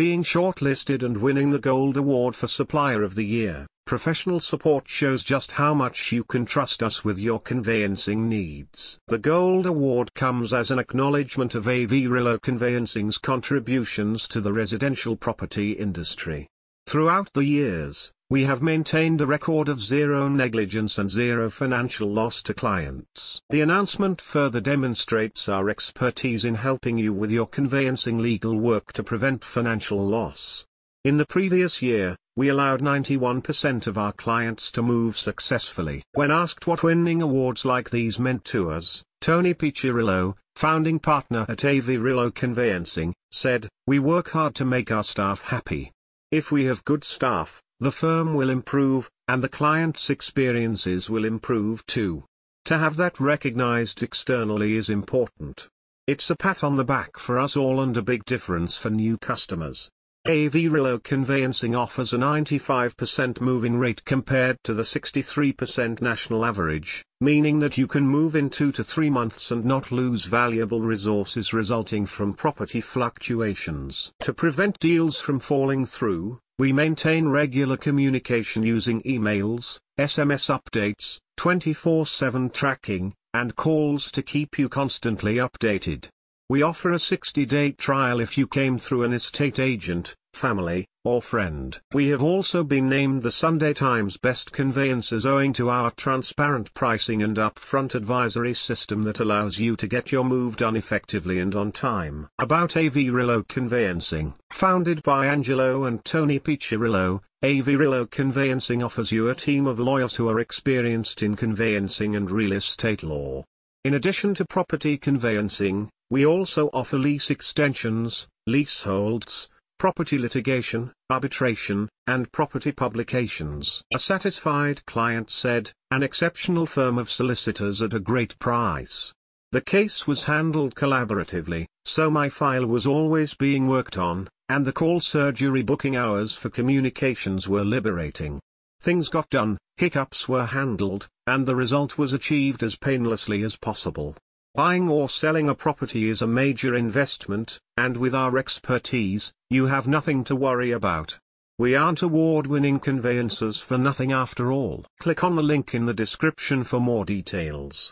being shortlisted and winning the Gold Award for Supplier of the Year, professional support shows just how much you can trust us with your conveyancing needs. The Gold Award comes as an acknowledgement of AV Rillo Conveyancing's contributions to the residential property industry. Throughout the years, we have maintained a record of zero negligence and zero financial loss to clients. The announcement further demonstrates our expertise in helping you with your conveyancing legal work to prevent financial loss. In the previous year, we allowed 91% of our clients to move successfully. When asked what winning awards like these meant to us, Tony Piccirillo, founding partner at AV Rillo Conveyancing, said, We work hard to make our staff happy. If we have good staff, the firm will improve, and the client's experiences will improve too. To have that recognized externally is important. It's a pat on the back for us all and a big difference for new customers. AV Rillo Conveyancing offers a 95% moving rate compared to the 63% national average, meaning that you can move in 2 to 3 months and not lose valuable resources resulting from property fluctuations. To prevent deals from falling through, we maintain regular communication using emails, SMS updates, 24-7 tracking, and calls to keep you constantly updated. We offer a 60-day trial if you came through an estate agent, family, or friend. We have also been named the Sunday Times Best Conveyancers owing to our transparent pricing and upfront advisory system that allows you to get your move done effectively and on time. About AV Rillo Conveyancing. Founded by Angelo and Tony Piccirillo, AV Rillo Conveyancing offers you a team of lawyers who are experienced in conveyancing and real estate law. In addition to property conveyancing, we also offer lease extensions, leaseholds, property litigation, arbitration, and property publications. A satisfied client said, an exceptional firm of solicitors at a great price. The case was handled collaboratively, so my file was always being worked on, and the call surgery booking hours for communications were liberating. Things got done, hiccups were handled, and the result was achieved as painlessly as possible. Buying or selling a property is a major investment, and with our expertise, you have nothing to worry about. We aren't award-winning conveyancers for nothing after all. Click on the link in the description for more details.